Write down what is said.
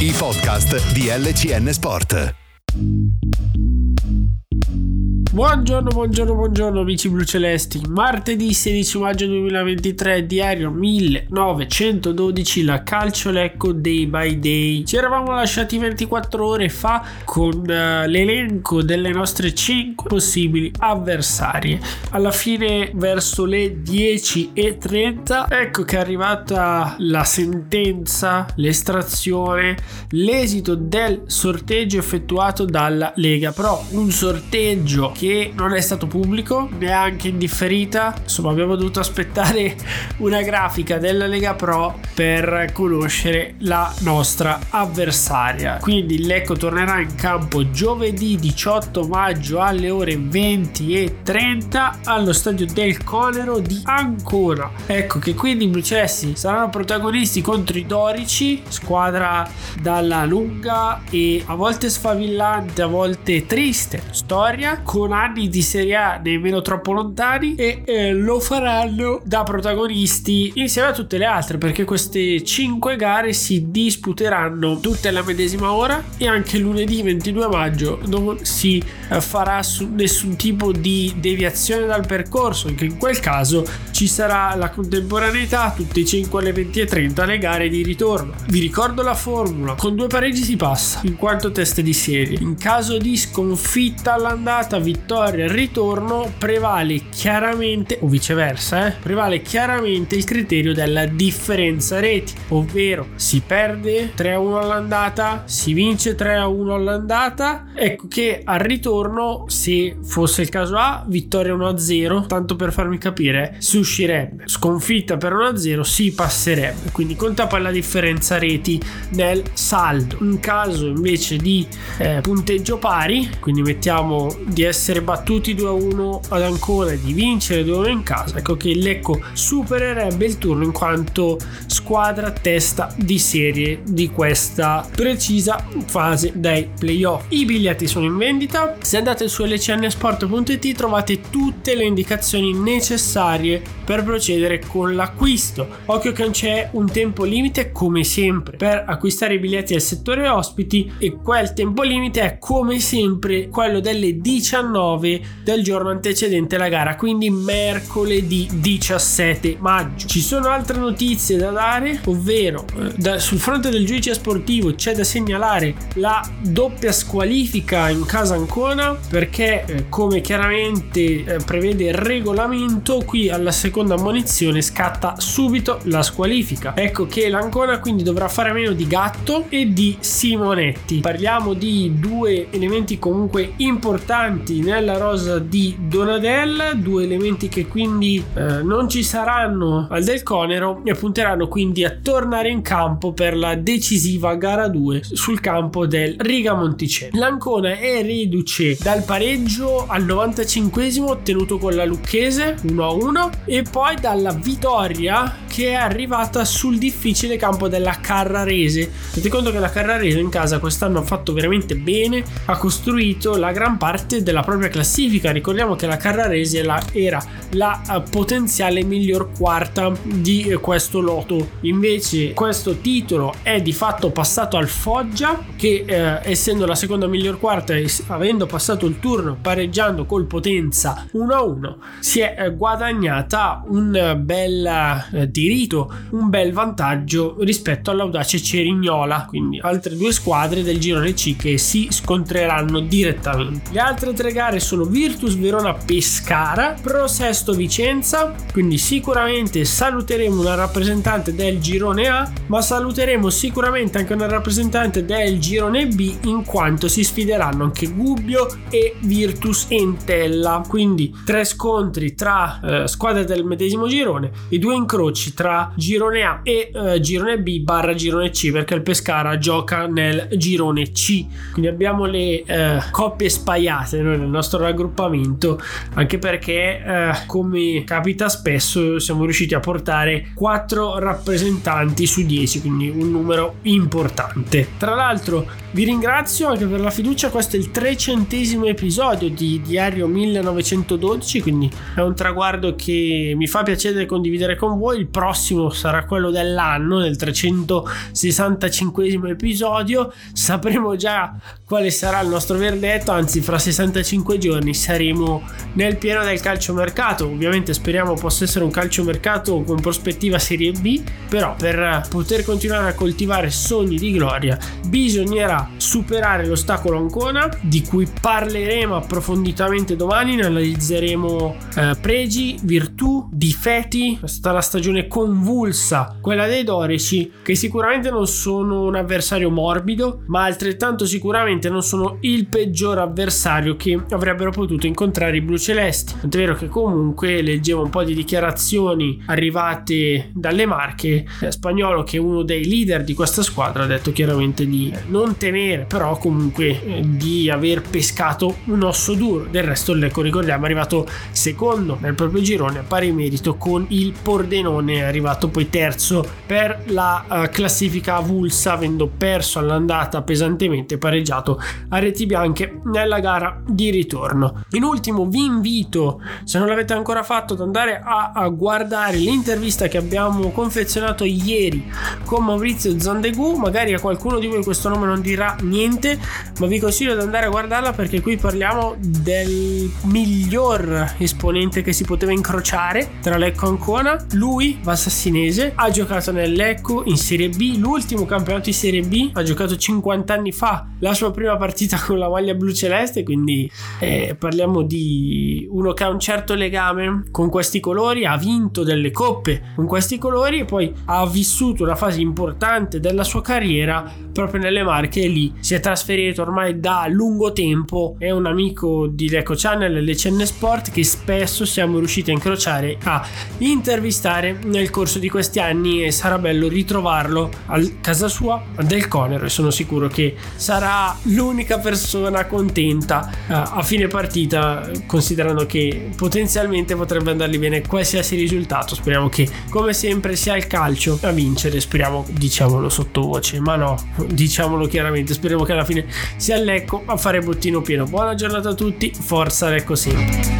I podcast di LCN Sport. Buongiorno, buongiorno, buongiorno amici blucelesti. Martedì 16 maggio 2023, diario 1912, la calcio lecco day by day. Ci eravamo lasciati 24 ore fa con uh, l'elenco delle nostre 5 possibili avversarie. Alla fine, verso le 10.30, ecco che è arrivata la sentenza, l'estrazione, l'esito del sorteggio effettuato dalla Lega Pro. Un sorteggio che non è stato pubblico neanche in differita. Insomma abbiamo dovuto aspettare una grafica della Lega Pro per conoscere la nostra avversaria. Quindi il Lecco tornerà in campo giovedì 18 maggio alle ore 20 e 30 allo stadio del Conero di Ancona. Ecco che quindi i Brucessi saranno protagonisti contro i Dorici squadra dalla lunga e a volte sfavillante a volte triste storia con anni di Serie A nemmeno troppo lontani e eh, lo faranno da protagonisti insieme a tutte le altre perché queste 5 gare si disputeranno tutte alla medesima ora e anche lunedì 22 maggio non si eh, farà nessun tipo di deviazione dal percorso anche in quel caso ci sarà la contemporaneità tutte e 5 alle 20 e 30 le gare di ritorno. Vi ricordo la formula con due pareggi si passa in quanto teste di serie. In caso di sconfitta all'andata vittoria al ritorno prevale chiaramente o viceversa eh, prevale chiaramente il criterio della differenza reti ovvero si perde 3 a 1 all'andata si vince 3 a 1 all'andata. Ecco che al ritorno se fosse il caso A vittoria 1 a 0 tanto per farmi capire si uscirebbe. Sconfitta per 1 a 0 si passerebbe. Quindi conta poi la differenza reti nel saldo. In caso invece di eh, punteggio pari quindi mettiamo di essere battuti 2 a 1 ad Ancona e di vincere 2 a 1 in casa ecco che il Lecco supererebbe il turno in quanto squadra testa di serie di questa precisa fase dei playoff. I biglietti sono in vendita. Se andate su lcnsport.it trovate tutte le indicazioni necessarie per procedere con l'acquisto. Occhio che non c'è un tempo limite come sempre per acquistare i biglietti al settore ospiti e quel tempo limite è come sempre quello delle 19 del giorno antecedente la gara quindi mercoledì 17 maggio. Ci sono altre notizie da dare? Ovvero eh, da, sul fronte del giudice sportivo c'è da segnalare la doppia squalifica in casa Ancona perché eh, come chiaramente eh, prevede il regolamento qui alla seconda ammonizione scatta subito la squalifica. Ecco che l'Ancona quindi dovrà fare meno di Gatto e di Simonetti. Parliamo di due elementi comunque importanti nella rosa di Donadel due elementi che quindi eh, non ci saranno al del Conero e punteranno quindi a tornare in campo per la decisiva gara 2 sul campo del Riga Monticello. l'Ancona è riduce dal pareggio al 95esimo ottenuto con la Lucchese 1-1 e poi dalla vittoria che è arrivata sul difficile campo della Carrarese. Tenete conto che la Carrarese in casa quest'anno ha fatto veramente bene ha costruito la gran parte della propria classifica. Ricordiamo che la Carrarese era la eh, potenziale miglior quarta di eh, questo loto. Invece questo titolo è di fatto passato al Foggia che eh, essendo la seconda miglior quarta e avendo passato il turno pareggiando col Potenza 1-1 si è eh, guadagnata un bel eh, diritto un bel vantaggio rispetto all'audace Cerignola. Quindi altre due squadre del girone C che si scontreranno direttamente. Le altre tre gare gare sono Virtus Verona Pescara, Pro Sesto Vicenza, quindi sicuramente saluteremo una rappresentante del girone A, ma saluteremo sicuramente anche una rappresentante del girone B in quanto si sfideranno anche Gubbio e Virtus Entella, quindi tre scontri tra eh, squadre del medesimo girone e due incroci tra girone A e eh, girone B barra girone C perché il Pescara gioca nel girone C, quindi abbiamo le eh, coppie spaiate noi nel nostro raggruppamento anche perché eh, come capita spesso siamo riusciti a portare 4 rappresentanti su 10 quindi un numero importante. Tra l'altro vi ringrazio anche per la fiducia. Questo è il trecentesimo episodio di Diario 1912 quindi è un traguardo che mi fa piacere condividere con voi. Il prossimo sarà quello dell'anno nel 365 episodio. Sapremo già quale sarà il nostro verdetto anzi fra 65 giorni saremo nel pieno del calciomercato. Ovviamente speriamo possa essere un calciomercato con prospettiva Serie B, però per poter continuare a coltivare sogni di gloria bisognerà superare l'ostacolo Ancona, di cui parleremo approfonditamente domani, ne analizzeremo eh, pregi, virtù, difetti. È stata la stagione convulsa, quella dei Dorici, che sicuramente non sono un avversario morbido, ma altrettanto sicuramente non sono il peggior avversario che avrebbero potuto incontrare i blu celesti. È vero che comunque leggevo un po' di dichiarazioni arrivate dalle Marche. Eh, Spagnolo, che è uno dei leader di questa squadra, ha detto chiaramente di non temere, però comunque eh, di aver pescato un osso duro. Del resto, ecco, ricordiamo, è arrivato secondo nel proprio girone a pari merito con il Pordenone, è arrivato poi terzo per la uh, classifica avulsa, avendo perso all'andata pesantemente, pareggiato a reti bianche nella gara di ritorno. In ultimo, vi invito, se non l'avete ancora fatto, ad andare a, a guardare l'intervista che abbiamo confezionato ieri con Maurizio Zandegu. Magari a qualcuno di voi questo nome non dirà niente, ma vi consiglio di andare a guardarla perché qui parliamo del miglior esponente che si poteva incrociare tra Lecco e Ancona. Lui, Vassassinese, ha giocato nel Lecco in Serie B, l'ultimo campionato di Serie B, ha giocato 50 anni fa la sua prima partita con la maglia blu celeste, quindi eh, parliamo di uno che ha un certo legame con questi colori, ha vinto delle coppe con questi colori e poi ha vissuto una fase importante della sua carriera proprio nelle Marche e lì si è trasferito ormai da lungo tempo, è un amico di Leco Channel e Lecenne Sport che spesso siamo riusciti a incrociare a intervistare nel corso di questi anni e sarà bello ritrovarlo a casa sua del Conero e sono sicuro che sarà l'unica persona contenta uh, a fine partita considerando che potenzialmente potrebbe andargli bene qualsiasi risultato speriamo che come sempre sia il calcio a vincere speriamo diciamolo sottovoce ma no diciamolo chiaramente speriamo che alla fine sia Lecco a fare bottino pieno. Buona giornata a tutti forza Lecco sempre